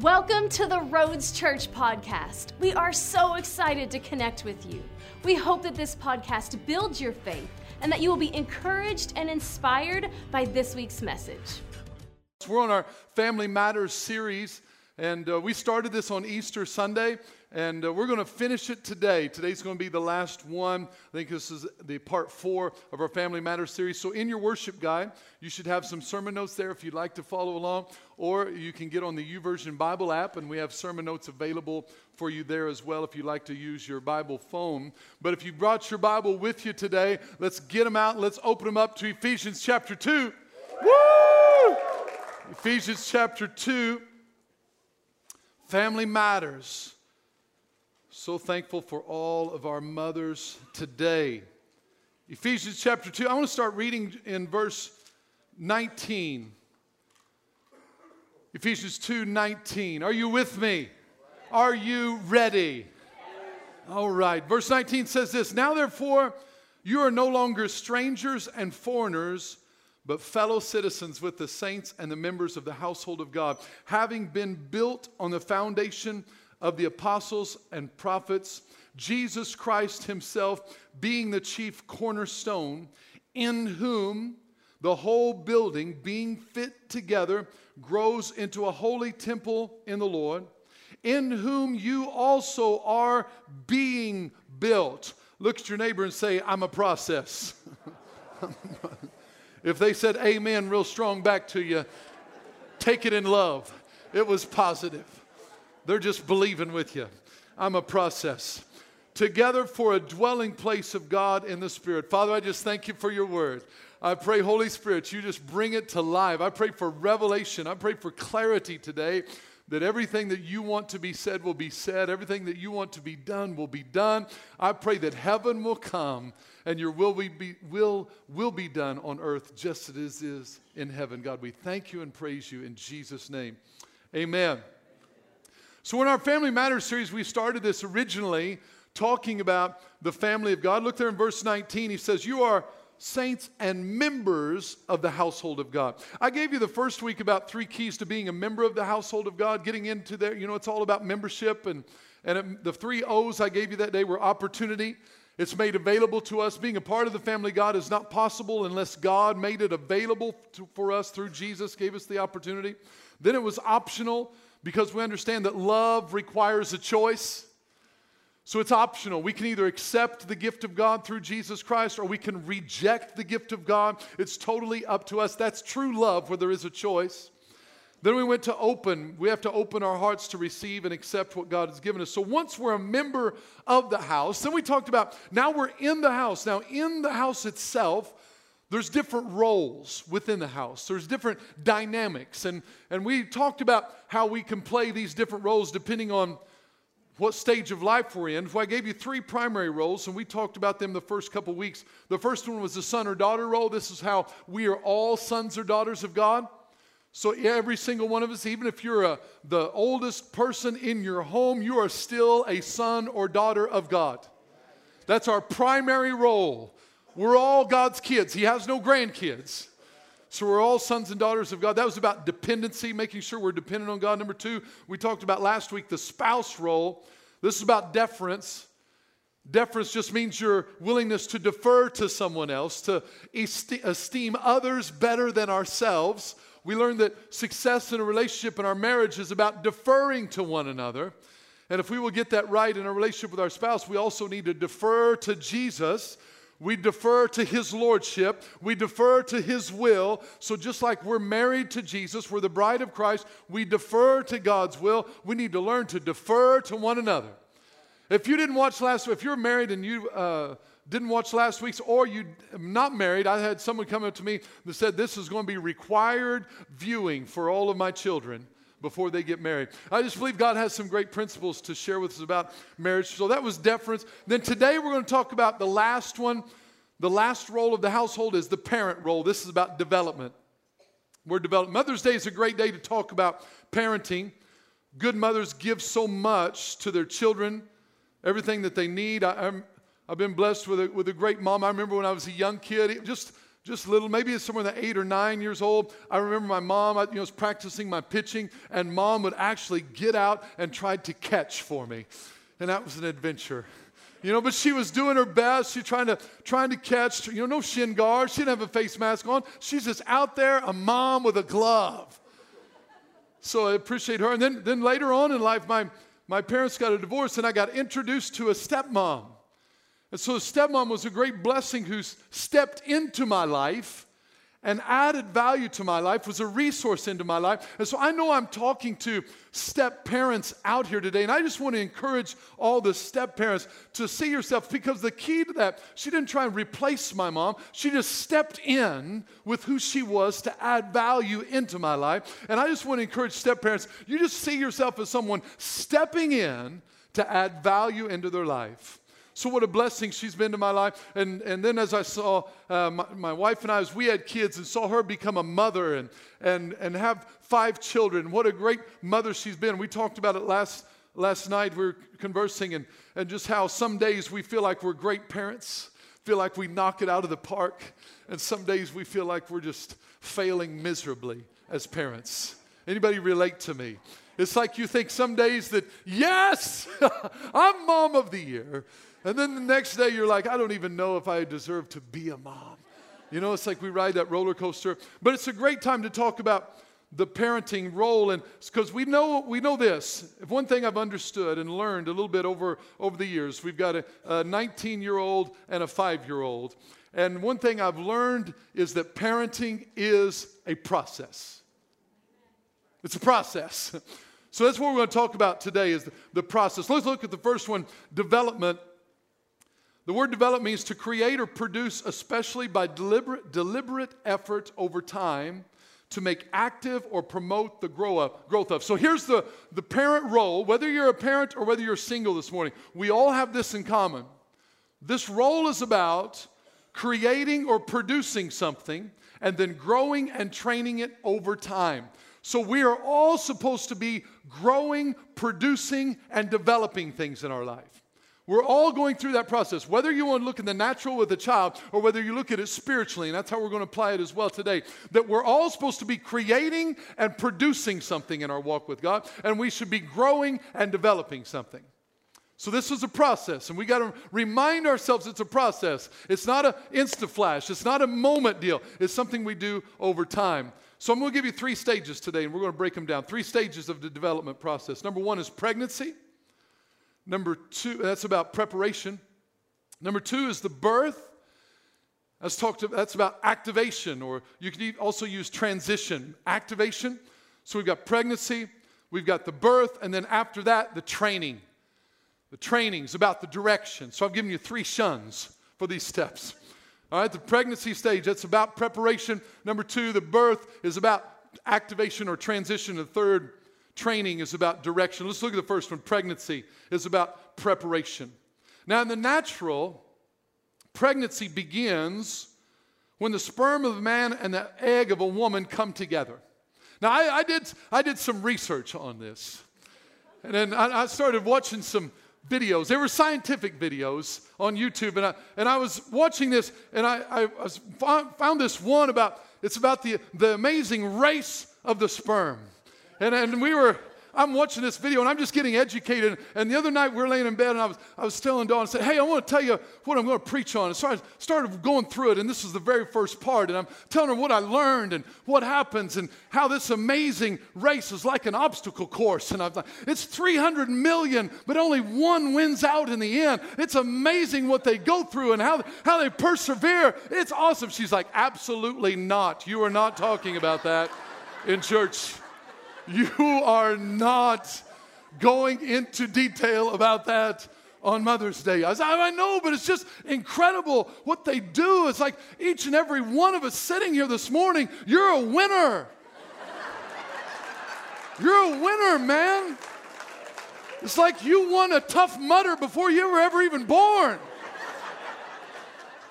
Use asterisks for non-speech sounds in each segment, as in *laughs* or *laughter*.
Welcome to the Roads Church podcast. We are so excited to connect with you. We hope that this podcast builds your faith and that you will be encouraged and inspired by this week's message. We're on our Family Matters series, and uh, we started this on Easter Sunday, and uh, we're going to finish it today. Today's going to be the last one. I think this is the part four of our Family Matters series. So, in your worship guide, you should have some sermon notes there if you'd like to follow along, or you can get on the YouVersion Bible app, and we have sermon notes available for you there as well if you'd like to use your Bible phone. But if you brought your Bible with you today, let's get them out. Let's open them up to Ephesians chapter 2. Woo! Ephesians chapter 2. Family matters. So thankful for all of our mothers today. Ephesians chapter 2. I want to start reading in verse 19. Ephesians 2 19. Are you with me? Are you ready? All right. Verse 19 says this Now therefore, you are no longer strangers and foreigners, but fellow citizens with the saints and the members of the household of God, having been built on the foundation of the apostles and prophets, Jesus Christ Himself being the chief cornerstone, in whom the whole building, being fit together, grows into a holy temple in the Lord, in whom you also are being built. Look at your neighbor and say, I'm a process. *laughs* if they said amen real strong back to you, take it in love. It was positive. They're just believing with you. I'm a process. Together for a dwelling place of God in the Spirit. Father, I just thank you for your word. I pray, Holy Spirit, you just bring it to life. I pray for revelation. I pray for clarity today that everything that you want to be said will be said, everything that you want to be done will be done. I pray that heaven will come and your will be, will, will be done on earth just as it is in heaven. God, we thank you and praise you in Jesus' name. Amen. So, in our Family Matters series, we started this originally talking about the family of God. Look there in verse 19. He says, You are saints and members of the household of God. I gave you the first week about three keys to being a member of the household of God, getting into there. You know, it's all about membership. And, and it, the three O's I gave you that day were opportunity. It's made available to us. Being a part of the family of God is not possible unless God made it available to, for us through Jesus, gave us the opportunity. Then it was optional because we understand that love requires a choice. So it's optional. We can either accept the gift of God through Jesus Christ or we can reject the gift of God. It's totally up to us. That's true love where there is a choice. Then we went to open. We have to open our hearts to receive and accept what God has given us. So once we're a member of the house, then we talked about now we're in the house. Now, in the house itself, there's different roles within the house, there's different dynamics. And, and we talked about how we can play these different roles depending on what stage of life we're in. So I gave you three primary roles, and we talked about them the first couple weeks. The first one was the son or daughter role. This is how we are all sons or daughters of God. So every single one of us, even if you're a, the oldest person in your home, you are still a son or daughter of God. That's our primary role. We're all God's kids. He has no grandkids. So we're all sons and daughters of God. That was about dependency, making sure we're dependent on God. Number two, we talked about last week the spouse role. This is about deference. Deference just means your willingness to defer to someone else, to esteem others better than ourselves. We learned that success in a relationship in our marriage is about deferring to one another. And if we will get that right in our relationship with our spouse, we also need to defer to Jesus we defer to his lordship. We defer to his will. So, just like we're married to Jesus, we're the bride of Christ, we defer to God's will. We need to learn to defer to one another. If you didn't watch last, week, if you're married and you uh, didn't watch last week's, or you're not married, I had someone come up to me that said this is going to be required viewing for all of my children before they get married. I just believe God has some great principles to share with us about marriage. So that was deference. Then today we're going to talk about the last one. The last role of the household is the parent role. This is about development. We're developing. Mother's Day is a great day to talk about parenting. Good mothers give so much to their children, everything that they need. I, have been blessed with a, with a great mom. I remember when I was a young kid, just just little, maybe it's somewhere in the eight or nine years old. I remember my mom, I, you know, was practicing my pitching, and mom would actually get out and try to catch for me. And that was an adventure. You know, but she was doing her best. She trying to trying to catch, you know, no shin guards. She didn't have a face mask on. She's just out there, a mom with a glove. So I appreciate her. And then, then later on in life, my, my parents got a divorce, and I got introduced to a stepmom. And so, stepmom was a great blessing who stepped into my life and added value to my life, was a resource into my life. And so I know I'm talking to step parents out here today, and I just want to encourage all the step parents to see yourself because the key to that, she didn't try and replace my mom. She just stepped in with who she was to add value into my life. And I just want to encourage step parents, you just see yourself as someone stepping in to add value into their life. So, what a blessing she's been to my life. And, and then, as I saw uh, my, my, wife and I, as we had kids and saw her become a mother and, and, and have five children, what a great mother she's been. We talked about it last, last night. We were conversing, and, and just how some days we feel like we're great parents, feel like we knock it out of the park. And some days we feel like we're just failing miserably as parents. Anybody relate to me? It's like you think some days that, yes, *laughs* I'm mom of the year. And then the next day, you're like, I don't even know if I deserve to be a mom. You know, it's like we ride that roller coaster. But it's a great time to talk about the parenting role and because we know we know this. If one thing i've understood and learned a little bit over over the years we've got a 19 year old and a 5 year old and one thing i've learned is that parenting is a process. It's a process. *laughs* So that's what we're going to talk about today is the, the process. Let's look at the first one development the word develop means to create or produce, especially by deliberate, deliberate effort over time to make active or promote the grow up, growth of. So here's the, the parent role, whether you're a parent or whether you're single this morning, we all have this in common. This role is about creating or producing something and then growing and training it over time. So we are all supposed to be growing, producing, and developing things in our life. We're all going through that process. Whether you want to look in the natural with a child or whether you look at it spiritually, and that's how we're going to apply it as well today, that we're all supposed to be creating and producing something in our walk with God, and we should be growing and developing something. So this is a process, and we got to remind ourselves it's a process. It's not an insta flash. It's not a moment deal. It's something we do over time. So I'm going to give you three stages today, and we're going to break them down. Three stages of the development process. Number one is pregnancy. Number two, that's about preparation. Number two is the birth. That's talked about, that's about activation, or you can also use transition. Activation. So we've got pregnancy, we've got the birth, and then after that, the training. The training is about the direction. So I've given you three shuns for these steps. All right, the pregnancy stage, that's about preparation. Number two, the birth is about activation or transition. The third, Training is about direction. Let's look at the first one. Pregnancy is about preparation. Now, in the natural, pregnancy begins when the sperm of a man and the egg of a woman come together. Now, I, I did, I did some research on this. And then I, I started watching some videos. They were scientific videos on YouTube. And I, and I was watching this, and I, I was, found this one about, it's about the, the amazing race of the sperm. And, and we were, I'm watching this video and I'm just getting educated. And the other night we were laying in bed and I was, I was telling Dawn, I said, Hey, I want to tell you what I'm going to preach on. And so I started going through it, and this is the very first part. And I'm telling her what I learned and what happens and how this amazing race is like an obstacle course. And I was like, It's 300 million, but only one wins out in the end. It's amazing what they go through and how, how they persevere. It's awesome. She's like, Absolutely not. You are not talking about that in church. You are not going into detail about that on Mother's Day. I, I know, but it's just incredible what they do. It's like each and every one of us sitting here this morning, you're a winner. You're a winner, man. It's like you won a Tough Mudder before you were ever even born.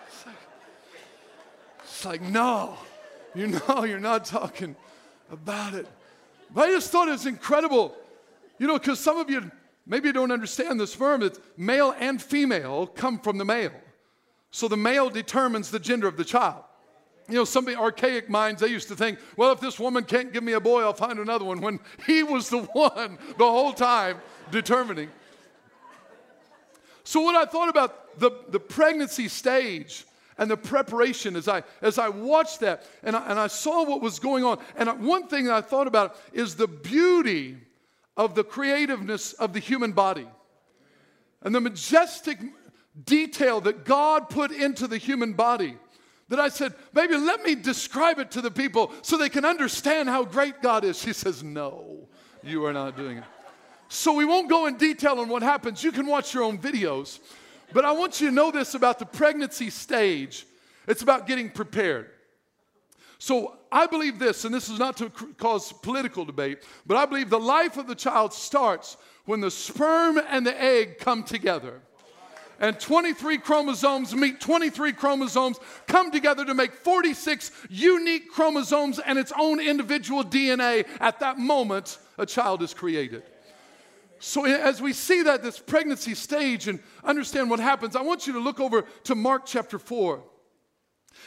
It's like, it's like no, you know, you're not talking about it. But I just thought it was incredible. You know, because some of you maybe don't understand this sperm that male and female come from the male. So the male determines the gender of the child. you know, some archaic minds, they used to think, well, if this woman can't give me a boy, I'll find another one, when *laughs* he was the one the whole time determining. So, what I thought about the, the pregnancy stage and the preparation as I, as I watched that and I, and I saw what was going on, and one thing I thought about is the beauty of the creativeness of the human body and the majestic detail that God put into the human body that I said, maybe let me describe it to the people so they can understand how great God is. She says, No, you are not doing it. So we won't go in detail on what happens. You can watch your own videos. But I want you to know this about the pregnancy stage it's about getting prepared. So I believe this, and this is not to cause political debate, but I believe the life of the child starts when the sperm and the egg come together and 23 chromosomes meet 23 chromosomes, come together to make 46 unique chromosomes and its own individual DNA. At that moment, a child is created. So, as we see that, this pregnancy stage and understand what happens, I want you to look over to Mark chapter 4.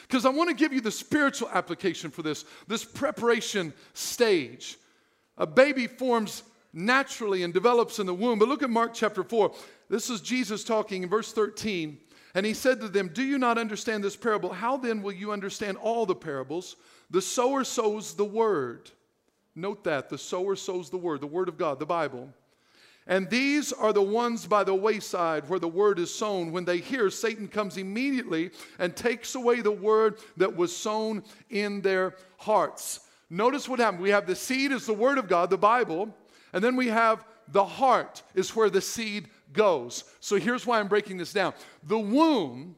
Because I want to give you the spiritual application for this, this preparation stage. A baby forms naturally and develops in the womb. But look at Mark chapter 4. This is Jesus talking in verse 13. And he said to them, Do you not understand this parable? How then will you understand all the parables? The sower sows the word. Note that the sower sows the word, the word of God, the Bible. And these are the ones by the wayside where the word is sown. When they hear, Satan comes immediately and takes away the word that was sown in their hearts. Notice what happened. We have the seed is the word of God, the Bible, and then we have the heart is where the seed goes. So here's why I'm breaking this down. The womb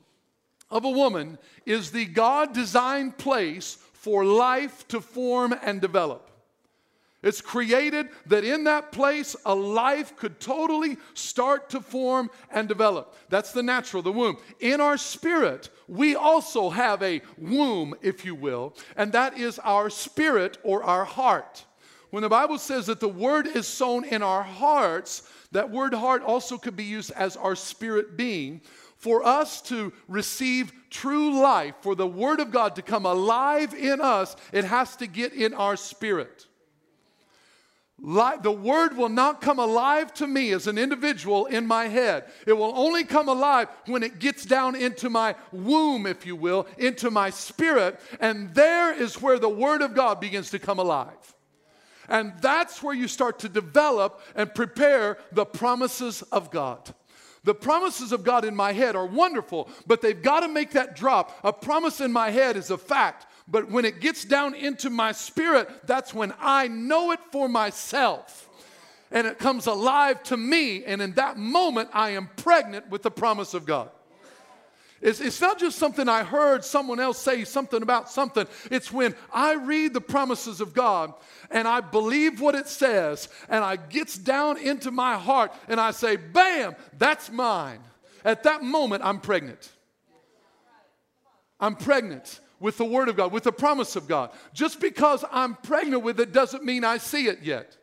of a woman is the God designed place for life to form and develop. It's created that in that place a life could totally start to form and develop. That's the natural, the womb. In our spirit, we also have a womb, if you will, and that is our spirit or our heart. When the Bible says that the word is sown in our hearts, that word heart also could be used as our spirit being. For us to receive true life, for the Word of God to come alive in us, it has to get in our spirit. The Word will not come alive to me as an individual in my head. It will only come alive when it gets down into my womb, if you will, into my spirit. And there is where the Word of God begins to come alive. And that's where you start to develop and prepare the promises of God. The promises of God in my head are wonderful, but they've got to make that drop. A promise in my head is a fact, but when it gets down into my spirit, that's when I know it for myself. And it comes alive to me, and in that moment, I am pregnant with the promise of God. It's, it's not just something I heard someone else say something about something. It's when I read the promises of God and I believe what it says and I gets down into my heart and I say, bam, that's mine. At that moment, I'm pregnant. I'm pregnant with the Word of God, with the promise of God. Just because I'm pregnant with it doesn't mean I see it yet.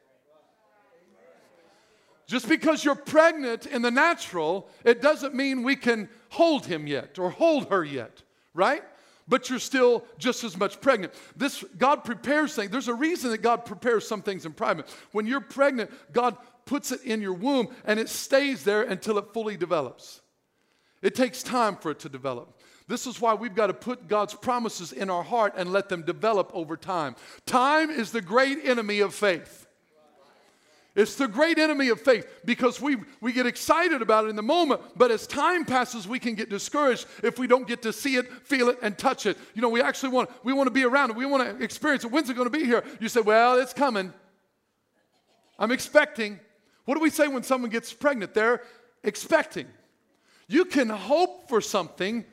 Just because you're pregnant in the natural, it doesn't mean we can hold him yet or hold her yet, right? But you're still just as much pregnant. This God prepares things. There's a reason that God prepares some things in private. When you're pregnant, God puts it in your womb and it stays there until it fully develops. It takes time for it to develop. This is why we've got to put God's promises in our heart and let them develop over time. Time is the great enemy of faith. It's the great enemy of faith because we, we get excited about it in the moment, but as time passes, we can get discouraged if we don't get to see it, feel it, and touch it. You know, we actually want we want to be around it. We want to experience it. When's it going to be here? You say, well, it's coming. I'm expecting. What do we say when someone gets pregnant? They're expecting. You can hope for something.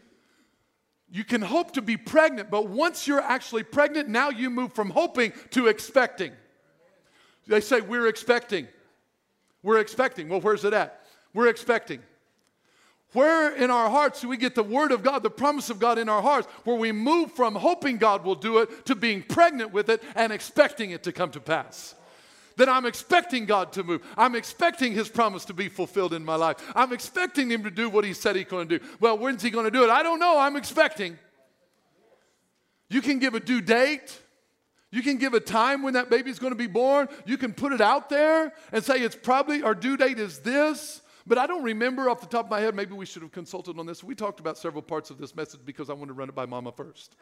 You can hope to be pregnant, but once you're actually pregnant, now you move from hoping to expecting. They say, We're expecting. We're expecting. Well, where's it at? We're expecting. Where in our hearts do we get the word of God, the promise of God in our hearts, where we move from hoping God will do it to being pregnant with it and expecting it to come to pass? That I'm expecting God to move. I'm expecting His promise to be fulfilled in my life. I'm expecting Him to do what He said He's going to do. Well, when's He going to do it? I don't know. I'm expecting. You can give a due date. You can give a time when that baby's going to be born. You can put it out there and say it's probably our due date is this. But I don't remember off the top of my head, maybe we should have consulted on this. We talked about several parts of this message because I wanted to run it by mama first.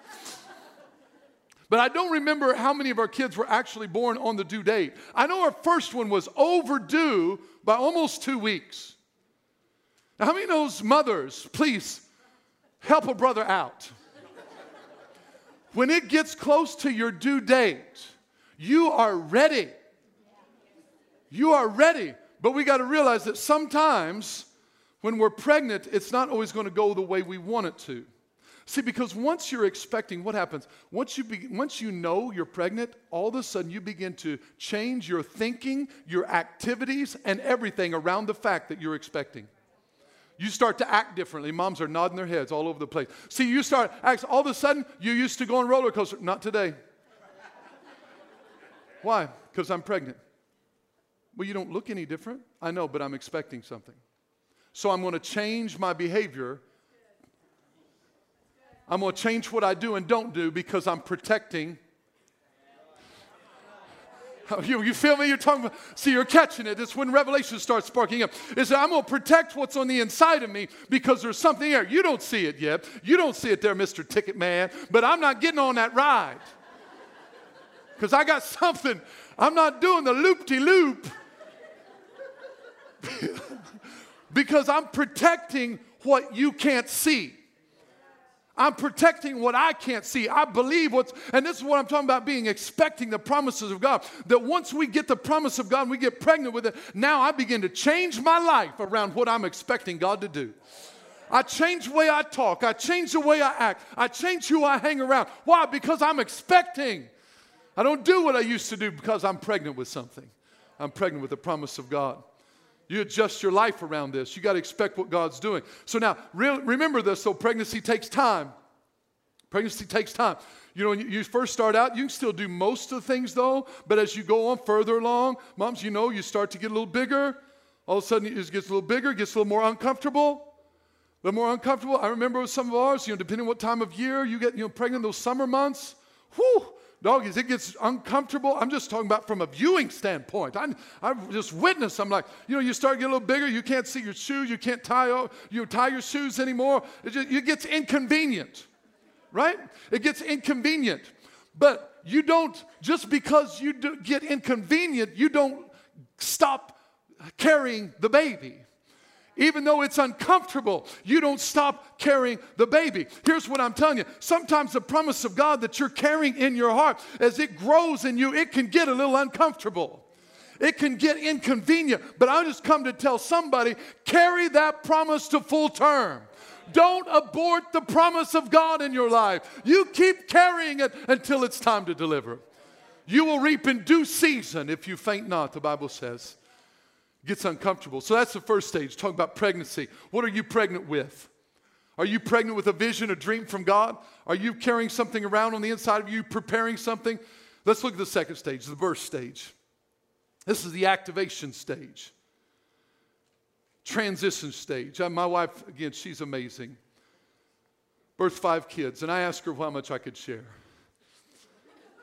But I don't remember how many of our kids were actually born on the due date. I know our first one was overdue by almost two weeks. Now, how many of those mothers, please help a brother out? when it gets close to your due date, you are ready. You are ready. But we got to realize that sometimes when we're pregnant, it's not always going to go the way we want it to. See, because once you're expecting, what happens? Once you, be, once you know you're pregnant, all of a sudden you begin to change your thinking, your activities, and everything around the fact that you're expecting. You start to act differently. Moms are nodding their heads all over the place. See, you start all of a sudden, you used to go on roller coaster. Not today. *laughs* Why? Because I'm pregnant. Well, you don't look any different. I know, but I'm expecting something. So I'm going to change my behavior. I'm going to change what I do and don't do because I'm protecting. *laughs* You, you feel me? You're talking about, see, you're catching it. It's when Revelation starts sparking up. That I'm going to protect what's on the inside of me because there's something there. You don't see it yet. You don't see it there, Mr. Ticket Man, but I'm not getting on that ride *laughs* because I got something. I'm not doing the loop de loop. because I'm protecting what you can't see. I'm protecting what I can't see. I believe what's, and this is what I'm talking about being expecting the promises of God. That once we get the promise of God and we get pregnant with it, now I begin to change my life around what I'm expecting God to do. I change the way I talk. I change the way I act. I change who I hang around. Why? Because I'm expecting. I don't do what I used to do because I'm pregnant with something. I'm pregnant with the promise of God. You adjust your life around this. You got to expect what God's doing. So now, re- remember this. So pregnancy takes time. Pregnancy takes time. You know, when you first start out, you can still do most of the things though, but as you go on further along, moms, you know, you start to get a little bigger. All of a sudden, it gets a little bigger, gets a little more uncomfortable. A little more uncomfortable. I remember with some of ours, you know, depending what time of year you get, you know, pregnant those summer months. Whew, doggies, it gets uncomfortable. I'm just talking about from a viewing standpoint. I, I've just witnessed. I'm like, you know, you start getting a little bigger. You can't see your shoes. You can't tie, you tie your shoes anymore. It, just, it gets inconvenient, right? It gets inconvenient. But you don't, just because you get inconvenient, you don't stop carrying the baby. Even though it's uncomfortable, you don't stop carrying the baby. Here's what I'm telling you sometimes the promise of God that you're carrying in your heart, as it grows in you, it can get a little uncomfortable. It can get inconvenient, but I just come to tell somebody carry that promise to full term. Don't abort the promise of God in your life. You keep carrying it until it's time to deliver. You will reap in due season if you faint not, the Bible says gets uncomfortable. So that's the first stage, talking about pregnancy. What are you pregnant with? Are you pregnant with a vision, a dream from God? Are you carrying something around on the inside of you, preparing something? Let's look at the second stage, the birth stage. This is the activation stage, transition stage. Uh, my wife, again, she's amazing. Birthed five kids, and I asked her how much I could share.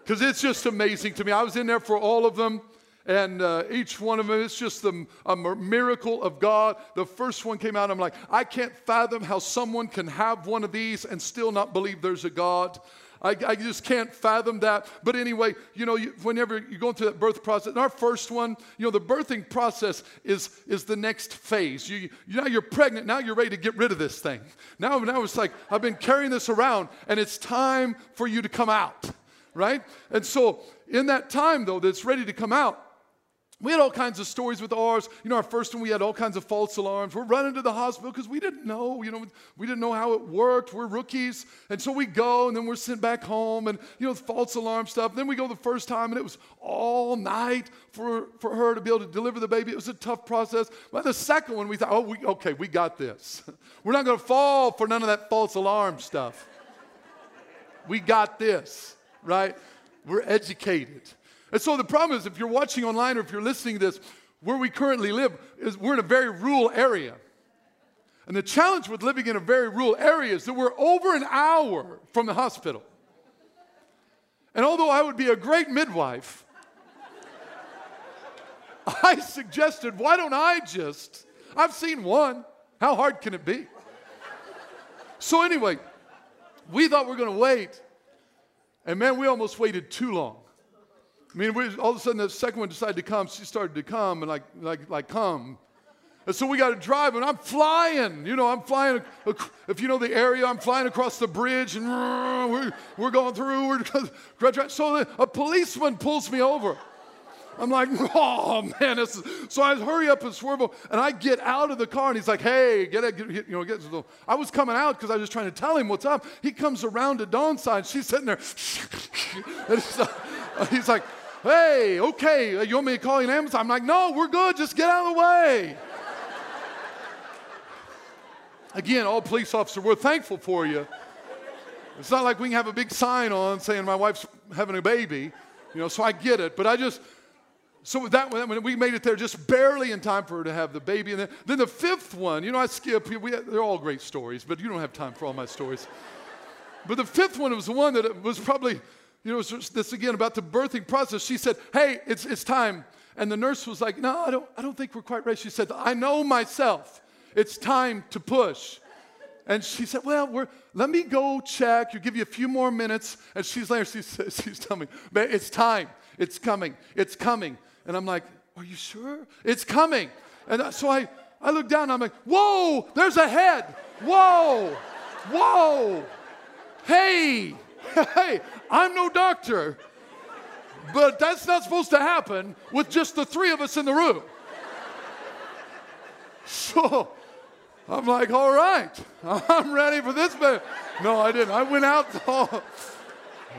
Because it's just amazing to me. I was in there for all of them and uh, each one of them is just a, a miracle of God. The first one came out, I'm like, I can't fathom how someone can have one of these and still not believe there's a God. I, I, just can't fathom that. But anyway, you know, you, whenever you're going through that birth process, our first one, you know, the birthing process is, is the next phase. You, you, now you're pregnant. Now you're ready to get rid of this thing. Now, now it's like, I've been carrying this around and it's time for you to come out, right? And so in that time, though, that's ready to come out, we had all kinds of stories with ours. You know, our first one, we had all kinds of false alarms. We're running to the hospital because we didn't know, you know, we didn't know how it worked. We're rookies. And so we go and then we're sent back home and, you know, false alarm stuff. Then we go the first time and it was all night for, for her to be able to deliver the baby. It was a tough process. But the second one, we thought, oh, we, okay, we got this. *laughs* we're not going to fall for none of that false alarm stuff. we got this, right? We're educated. And so the problem is, if you're watching online or if you're listening to this, where we currently live is we're in a very rural area. And the challenge with living in a very rural area is that we're over an hour from the hospital. And although I would be a great midwife, *laughs* I suggested, why don't I just? I've seen one. How hard can it be? So, anyway, we thought we were going to wait. And man, we almost waited too long. I mean, we, all of a sudden, the second one decided to come. She started to come and like, like, like come. And so we got to drive, and I'm flying. You know, I'm flying. If you know the area, I'm flying across the bridge, and *laughs* we're, we're going through. We're, *laughs* so a policeman pulls me over. I'm like, *laughs* oh man, this is, so I hurry up and swerve, and I get out of the car, and he's like, hey, get it, get, you know, get. I was coming out because I was just trying to tell him what's up. He comes around to Dawn's side, she's sitting there, and like, *laughs* he's like, hey, okay, uh, you want me to call you an ambulance? I'm like, no, we're good, just get out of the way. Again, all police officers, we're thankful for you. It's not like we can have a big sign on saying my wife's having a baby, you know, so I get it. But I just, so that when we made it there just barely in time for her to have the baby. And then, then the fifth one, you know, I skip, we, they're all great stories, but you don't have time for all my stories. But the fifth one was the one that was probably, you know, this again about the birthing process. She said, hey, it's, it's time. And the nurse was like, no, I don't, I don't think we're quite ready. She said, I know myself. It's time to push. And she said, Well, we're, let me go check. You give you a few more minutes. And she's there, *laughs* she's, she's telling me, It's time. It's coming. It's coming. And I'm like, Are you sure? It's coming. And so I, I look down I'm like, Whoa, there's a head. Whoa, whoa. Hey, *laughs* hey, I'm no doctor. But that's not supposed to happen with just the three of us in the room. So I'm like, all right, I'm ready for this. But no, I didn't. I went out the hall.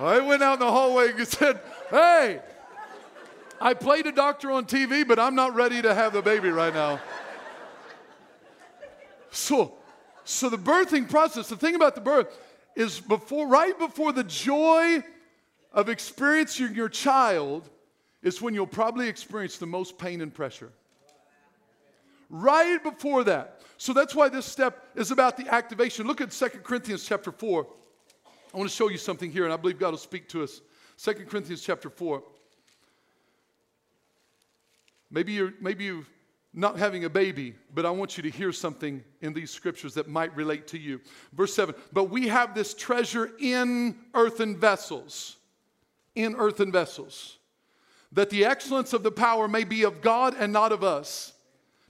I went out in the hallway and said, hey, I played a doctor on TV, but I'm not ready to have the baby right now. So, so the birthing process, the thing about the birth is before, right before the joy of experiencing your child is when you'll probably experience the most pain and pressure. Right before that. So that's why this step is about the activation. Look at 2 Corinthians chapter 4. I want to show you something here, and I believe God will speak to us. 2 Corinthians chapter 4. Maybe you're maybe you not having a baby, but I want you to hear something in these scriptures that might relate to you. Verse 7 But we have this treasure in earthen vessels, in earthen vessels, that the excellence of the power may be of God and not of us.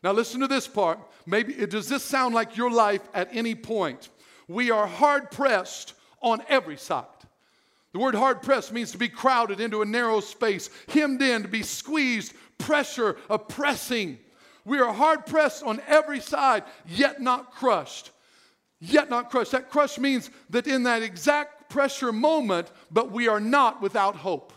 Now, listen to this part. Maybe does this sound like your life at any point? We are hard pressed on every side. The word hard pressed means to be crowded into a narrow space, hemmed in, to be squeezed, pressure, oppressing. We are hard pressed on every side, yet not crushed. Yet not crushed. That crush means that in that exact pressure moment, but we are not without hope.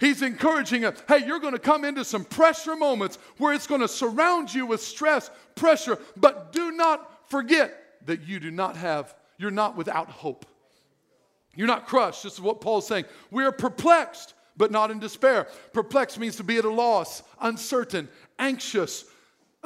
He's encouraging us hey, you're going to come into some pressure moments where it's going to surround you with stress, pressure, but do not forget that you do not have, you're not without hope. You're not crushed. This is what Paul's saying. We are perplexed, but not in despair. Perplexed means to be at a loss, uncertain, anxious,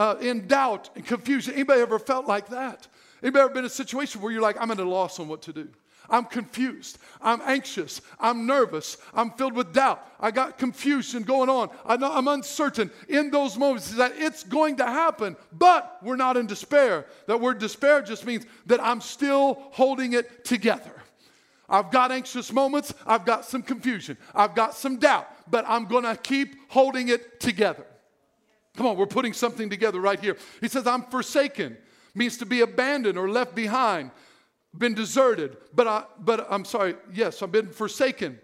uh, in doubt and confusion. Anybody ever felt like that? Anybody ever been in a situation where you're like, I'm at a loss on what to do? I'm confused. I'm anxious. I'm nervous. I'm filled with doubt. I got confusion going on. I I'm uncertain in those moments that it's going to happen, but we're not in despair. That word despair just means that I'm still holding it together. I've got anxious moments. I've got some confusion. I've got some doubt, but I'm going to keep holding it together. Come on, we're putting something together right here. He says, I'm forsaken, means to be abandoned or left behind been deserted, but I but I'm sorry, yes, I've been forsaken.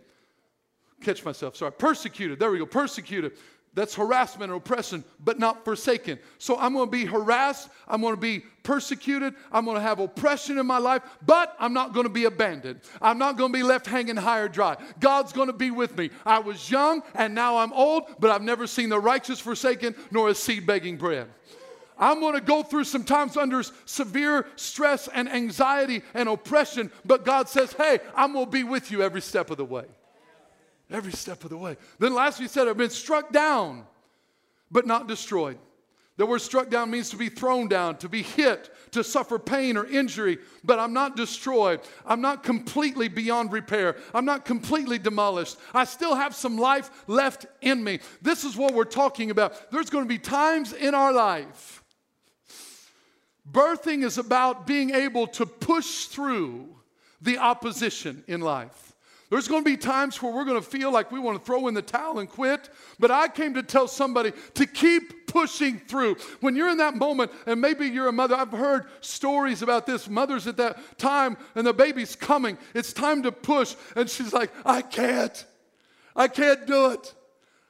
Catch myself, sorry. Persecuted. There we go. Persecuted. That's harassment and oppression, but not forsaken. So I'm to be harassed. I'm to be persecuted. I'm to have oppression in my life, but I'm not to be abandoned. I'm not to be left hanging high or dry. God's to be with me. I was young and now I'm old, but I've never seen the righteous forsaken nor a seed begging bread. I'm going to go through some times under severe stress and anxiety and oppression, but God says, hey, I'm going to be with you every step of the way. Every step of the way. Then last we said, I've been struck down, but not destroyed. The word struck down means to be thrown down, to be hit, to suffer pain or injury, but I'm not destroyed. I'm not completely beyond repair. I'm not completely demolished. I still have some life left in me. This is what we're talking about. There's going to be times in our life. Birthing is about being able to push through the opposition in life. There's going to be times where we're going to feel like we want to throw in the towel and quit, but I came to tell somebody to keep pushing through. When you're in that moment, and maybe you're a mother, I've heard stories about this mothers at that time, and the baby's coming. It's time to push, and she's like, I can't. I can't do it.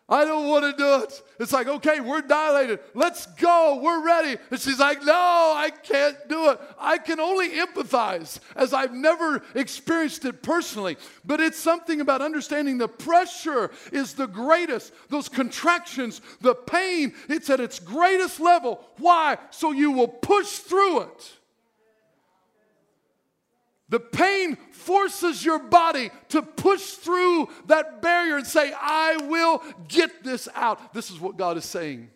I don't want to do it. It's like, okay, we're dilated. Let's go. We're ready. And she's like, no, I can't do it. I can only empathize as I've never experienced it personally. But it's something about understanding the pressure is the greatest. Those contractions, the pain, it's at its greatest level. Why? So you will push through it. The pain forces your body to push through that barrier and say, I will get this out. This is what God is saying.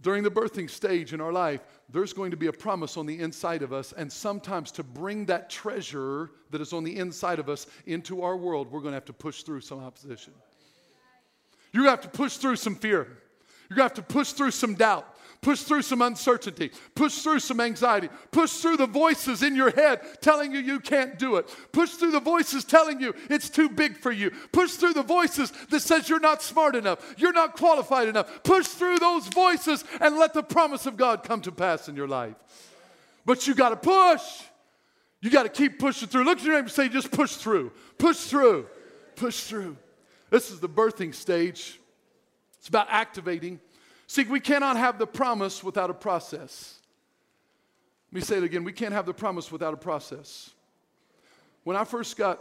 During the birthing stage in our life, there's going to be a promise on the inside of us, and sometimes to bring that treasure that is on the inside of us into our world, we're going to have to push through some opposition. You're going to have to push through some fear. You're going to have to push through some doubt push through some uncertainty, push through some anxiety, push through the voices in your head telling you you can't do it, push through the voices telling you it's too big for you, push through the voices that says you're not smart enough, you're not qualified enough. Push through those voices and let the promise of God come to pass in your life. But you got to push. You got to keep pushing through. Look at your neighbor and say, just push through, push through, push through. This is the birthing stage. It's about activating See, we cannot have the promise without a process. Let me say it again. We can't have the promise without a process. When I first got,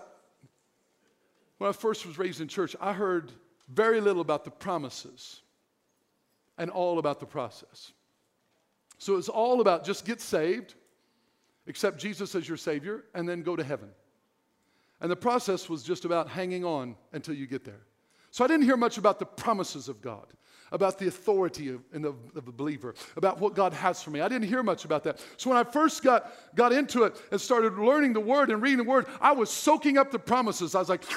when I first was raised in church, I heard very little about the promises and all about the process. So it's all about just get saved, accept Jesus as your Savior, and then go to heaven. And the process was just about hanging on until you get there. So I didn't hear much about the promises of God about the authority of, the, of the believer, about what God has for me. I didn't hear much about that. So when I first got, got into it and started learning the word and reading the word, I was soaking up the promises. I was like, *sighs*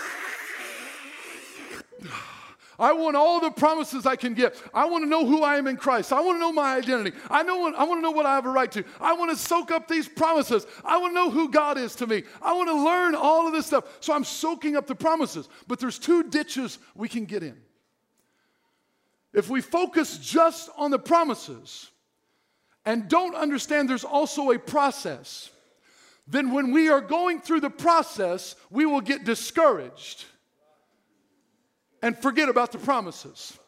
I want all the promises I can get. I want to know who I am in Christ. I want to know my identity. I, know what, I want to know what I have a right to. I want to soak up these promises. I want to know who God is to me. I want to learn all of this stuff. So I'm soaking up the promises. But there's two ditches we can get in. If we focus just on the promises and don't understand there's also a process, then when we are going through the process, we will get discouraged and forget about the promises.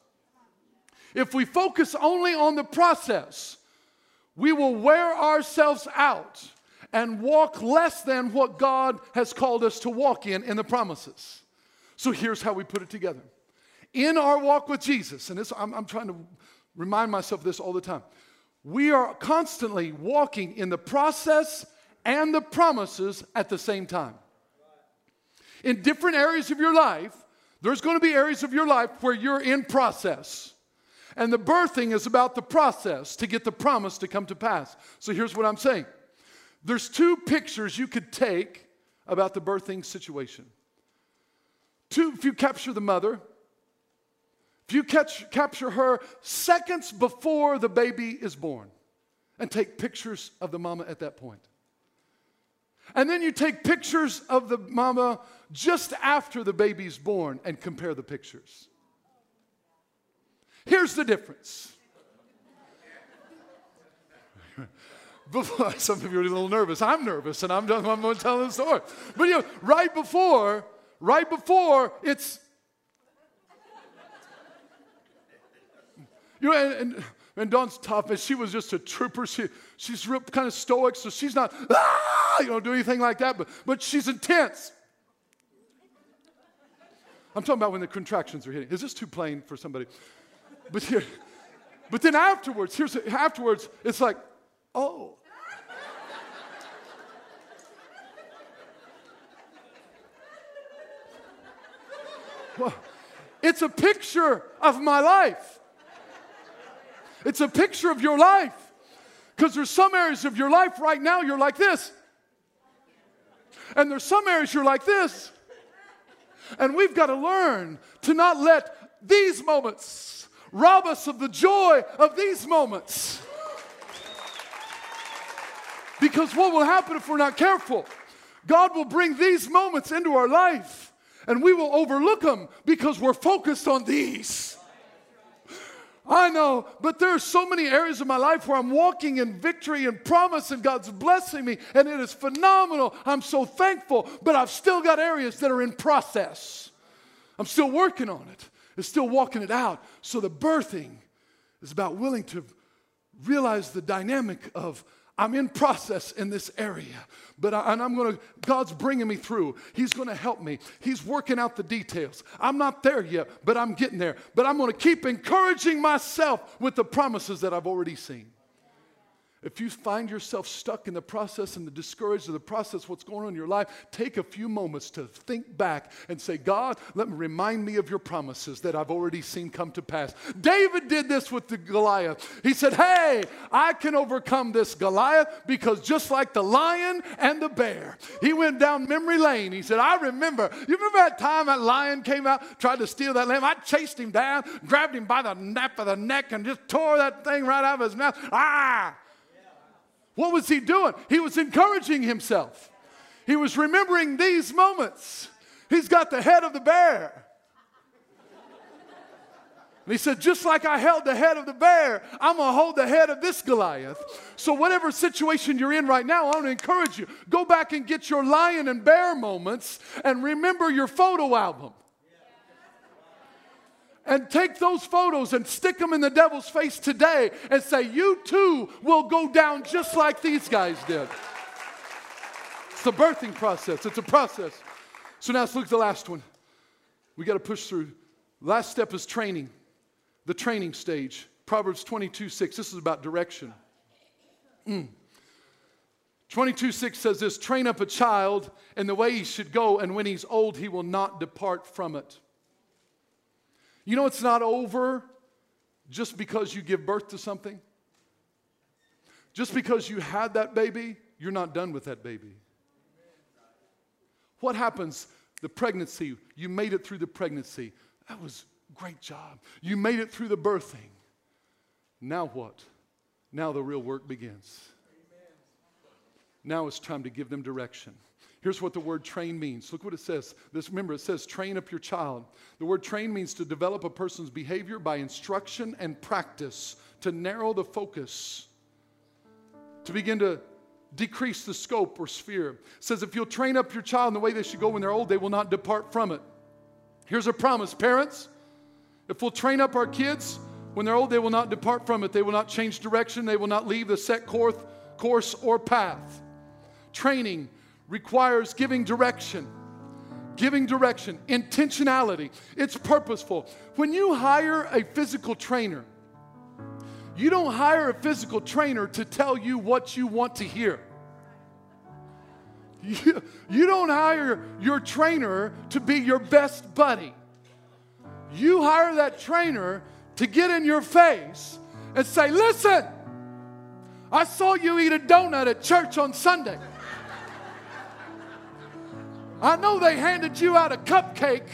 If we focus only on the process, we will wear ourselves out and walk less than what God has called us to walk in in the promises. So here's how we put it together in our walk with Jesus, and this, I'm, I'm trying to remind myself of this all the time, we are constantly walking in the process and the promises at the same time. In different areas of your life, there's going to be areas of your life where you're in process. And the birthing is about the process to get the promise to come to pass. So here's what I'm saying there's two pictures you could take about the birthing situation. Two, if you capture the mother, if you catch, capture her seconds before the baby is born and take pictures of the mama at that point. And then you take pictures of the mama just after the baby's born and compare the pictures. Here's the difference. *laughs* Before, *laughs* some of you are a little nervous. I'm nervous, and I'm, I'm to the story. But you know, right before, right before, it's You know, and, and, and Dawn's tough, and she was just a trooper. She, she's real, kind of stoic, so she's not, ah, you know, do anything like that, but, but she's intense. I'm talking about when the contractions are hitting. Is this too plain for somebody? But here, but then afterwards, here's afterwards, it's like, oh. well, it's a picture of my life. It's a picture of your life. Because there's some areas of your life right now you're like this. And there's some areas you're like this. And we've got to learn to not let these moments rob us of the joy of these moments. Because what will happen if we're not careful? God will bring these moments into our life and we will overlook them because we're focused on these. I know, but there are so many areas of my life where I'm walking in victory and promise, and God's blessing me, and it is phenomenal. I'm so thankful, but I've still got areas that are in process. I'm still working on it, it's still walking it out. So the birthing is about willing to realize the dynamic of I'm in process in this area, but I, and I'm to, God's bringing me through. He's to help me. He's working out the details. I'm not there yet, but I'm getting there. But I'm to keep encouraging myself with the promises that I've already seen. If you find yourself stuck in the process and the discouraged of the process, what's going on in your life, take a few moments to think back and say, God, let me remind me of your promises that I've already seen come to pass. David did this with the Goliath. He said, Hey, I can overcome this Goliath because just like the lion and the bear, he went down memory lane. He said, I remember, you remember that time that lion came out, tried to steal that lamb? I chased him down, grabbed him by the nape of the neck, and just tore that thing right out of his mouth. Ah! What was he doing? He was encouraging himself. He was remembering these moments. He's got the head of the bear. And he said, just like I held the head of the bear, I'm going to hold the head of this Goliath. So, whatever situation you're in right now, I want to encourage you go back and get your lion and bear moments and remember your photo album and take those photos and stick them in the devil's face today and say, You too will go down just like these guys did. It's a birthing process, it's a process. So now let's look at the last one. We got to push through. Last step is training, the training stage. Proverbs 22 6. This is about direction. Mm. 22 6 says this train up a child in the way he should go, and when he's old, he will not depart from it. You know, it's not over just because you give birth to something. Just because you had that baby, you're not done with that baby. What happens? The pregnancy, you made it through the pregnancy. That was great job. You made it through the birthing. Now what? Now the real work begins. Now it's time to give them direction. Here's what the word train means. Look what it says. This remember it says train up your child. The word train means to develop a person's behavior by instruction and practice, to narrow the focus, to begin to decrease the scope or sphere. It says if you'll train up your child in the way they should go when they're old, they will not depart from it. Here's a promise, parents. If we'll train up our kids when they're old, they will not depart from it. They will not change direction. They will not leave the set course, course or path. Training requires giving direction. Giving direction, intentionality. It's purposeful. When you hire a physical trainer, you don't hire a physical trainer to tell you what you want to hear. *laughs* You, you don't hire your trainer to be your best buddy. You hire that trainer to get in your face and say, Listen, I saw you eat a donut at church on Sunday. I know they handed you out a cupcake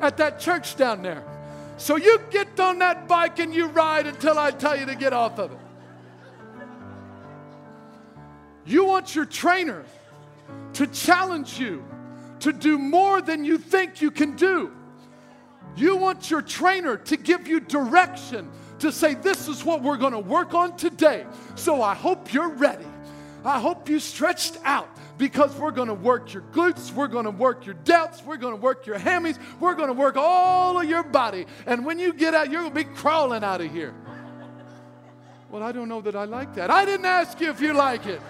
at that church down there. So you get on that bike and you ride until I tell you to get off of it. You want your trainer to challenge you to do more than you think you can do. You want your trainer to give you direction to say, This is what we're going to work on today. So I hope you're ready. I hope you stretched out because we're going to work your glutes, we're going to work your delts, we're going to work your hammies, we're going to work all of your body. And when you get out, you're going to be crawling out of here. Well, I don't know that I like that. I didn't ask you if you like it.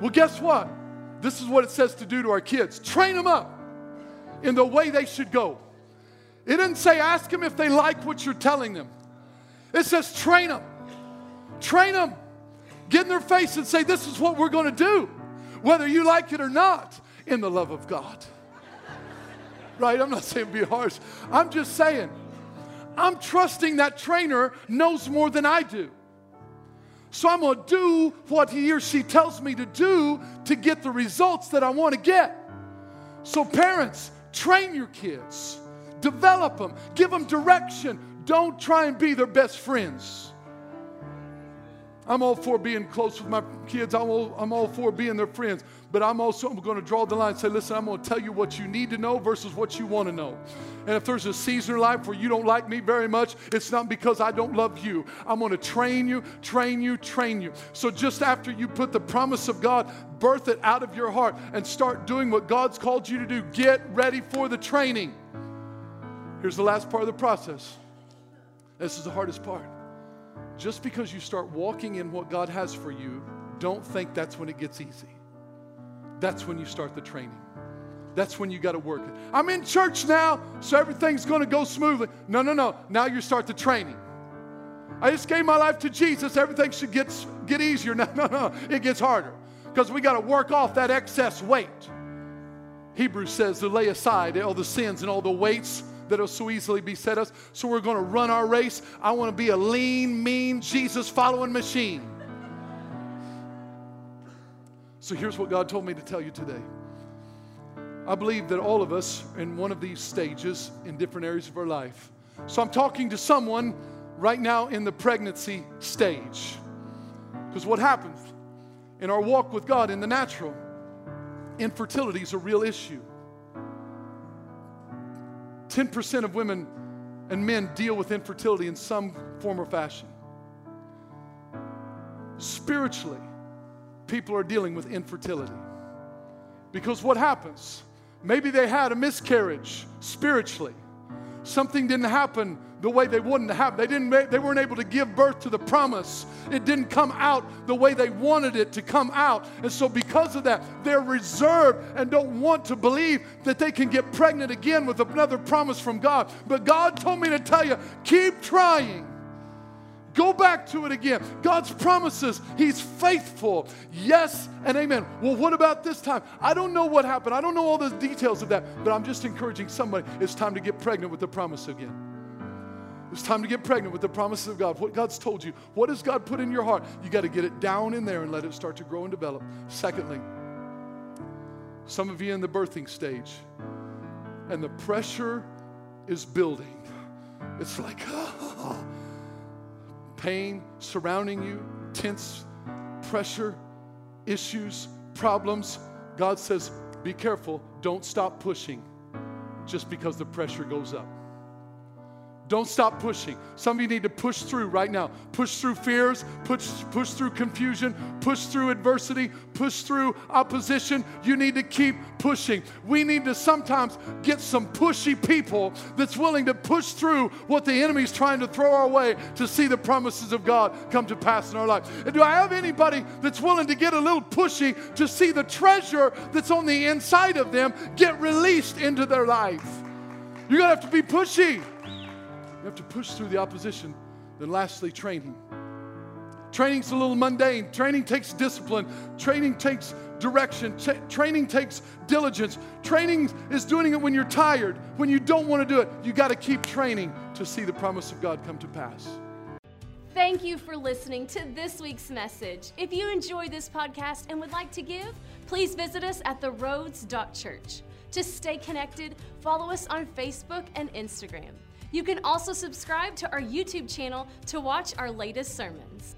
Well, guess what? This is what it says to do to our kids train them up in the way they should go. It didn't say ask them if they like what you're telling them, it says train them. Train them get in their face and say, This is what we're going to do, whether you like it or not, in the love of God. right? I'm not saying be harsh. I'm just saying, I'm trusting that trainer knows more than I do. So I'm going to do what he or she tells me to do to get the results that I want to get. So, parents, train your kids, develop them, give them direction. Don't try and be their best friends. I'm all for being close with my kids. I'm all, I'm all for being their friends. But I'm also going to draw the line and say, listen, I'm going to tell you what you need to know versus what you want to know. And if there's a season in life where you don't like me very much, it's not because I don't love you. I'm going to train you, train you, train you. So just after you put the promise of God, birth it out of your heart and start doing what God's called you to do. Get ready for the training. Here's the last part of the process. This is the hardest part. Just because you start walking in what God has for you, don't think that's when it gets easy. That's when you start the training. That's when you got to work it. I'm in church now, so everything's going to go smoothly. No, no, no. Now you start the training. I just gave my life to Jesus. Everything should get, get easier. *laughs* No, no, no. It gets harder because we got to work off that excess weight. Hebrews says to lay aside all the sins and all the weights that'll so easily beset us. So we're going to run our race. I want to be a lean, mean, Jesus following machine. So here's what God told me to tell you today. I believe that all of us in one of these stages in different areas of our life. So I'm talking to someone right now in the pregnancy stage. Because what happens in our walk with God in the natural, infertility is a real issue. 10% of women and men deal with infertility in some form or fashion. Spiritually, people are dealing with infertility. Because what happens? Maybe they had a miscarriage spiritually. Something didn't happen the way they wouldn't have. They didn't they weren't able to give birth to the promise. It didn't come out the way they wanted it to come out. And so because of that, they're reserved and don't want to believe that they can get pregnant again with another promise from God. But God told me to tell you, keep trying. Go back to it again. God's promises, He's faithful. Yes and amen. Well, what about this time? I don't know what happened. I don't know all the details of that, but I'm just encouraging somebody. It's time to get pregnant with the promise again. It's time to get pregnant with the promises of God. What God's told you. What has God put in your heart? You got to get it down in there and let it start to grow and develop. Secondly, some of you in the birthing stage, and the pressure is building. It's like, oh, *laughs* pain surrounding you, tense pressure, issues, problems. God says, be careful. Don't stop pushing just because the pressure goes up. Don't stop pushing. Some of you need to push through right now. Push through fears, push, push through confusion, push through adversity, push through opposition. You need to keep pushing. We need to sometimes get some pushy people that's willing to push through what the enemy's trying to throw our way to see the promises of God come to pass in our life. And do I have anybody that's willing to get a little pushy to see the treasure that's on the inside of them get released into their life? You're to have to be pushy. You have to push through the opposition. Then, lastly, training. Training's a little mundane. Training takes discipline. Training takes direction. Tra- training takes diligence. Training is doing it when you're tired, when you don't want to do it. You got to keep training to see the promise of God come to pass. Thank you for listening to this week's message. If you enjoyed this podcast and would like to give, please visit us at theroads.church. To stay connected, follow us on Facebook and Instagram. You can also subscribe to our YouTube channel to watch our latest sermons.